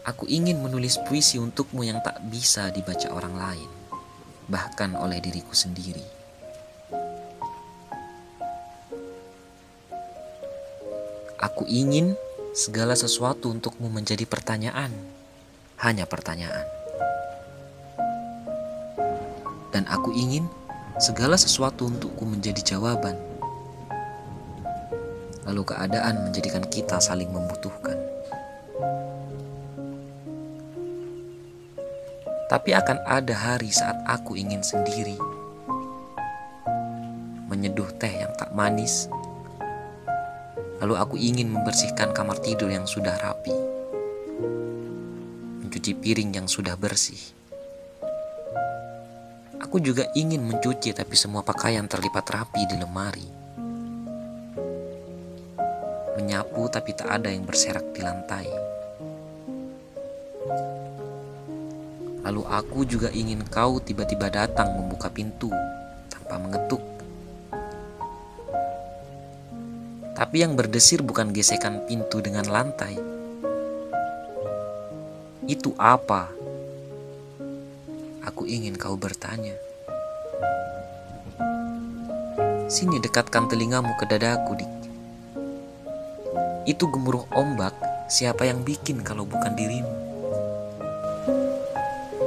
Aku ingin menulis puisi untukmu yang tak bisa dibaca orang lain, bahkan oleh diriku sendiri. Aku ingin segala sesuatu untukmu menjadi pertanyaan, hanya pertanyaan. Dan aku ingin segala sesuatu untukku menjadi jawaban. Lalu keadaan menjadikan kita saling membutuhkan. Tapi akan ada hari saat aku ingin sendiri. Menyeduh teh yang tak manis. Lalu aku ingin membersihkan kamar tidur yang sudah rapi. Mencuci piring yang sudah bersih. Aku juga ingin mencuci tapi semua pakaian terlipat rapi di lemari. Menyapu tapi tak ada yang berserak di lantai. Lalu aku juga ingin kau tiba-tiba datang membuka pintu tanpa mengetuk. Tapi yang berdesir bukan gesekan pintu dengan lantai. Itu apa? Aku ingin kau bertanya. Sini dekatkan telingamu ke dadaku, Dik. Itu gemuruh ombak, siapa yang bikin kalau bukan dirimu?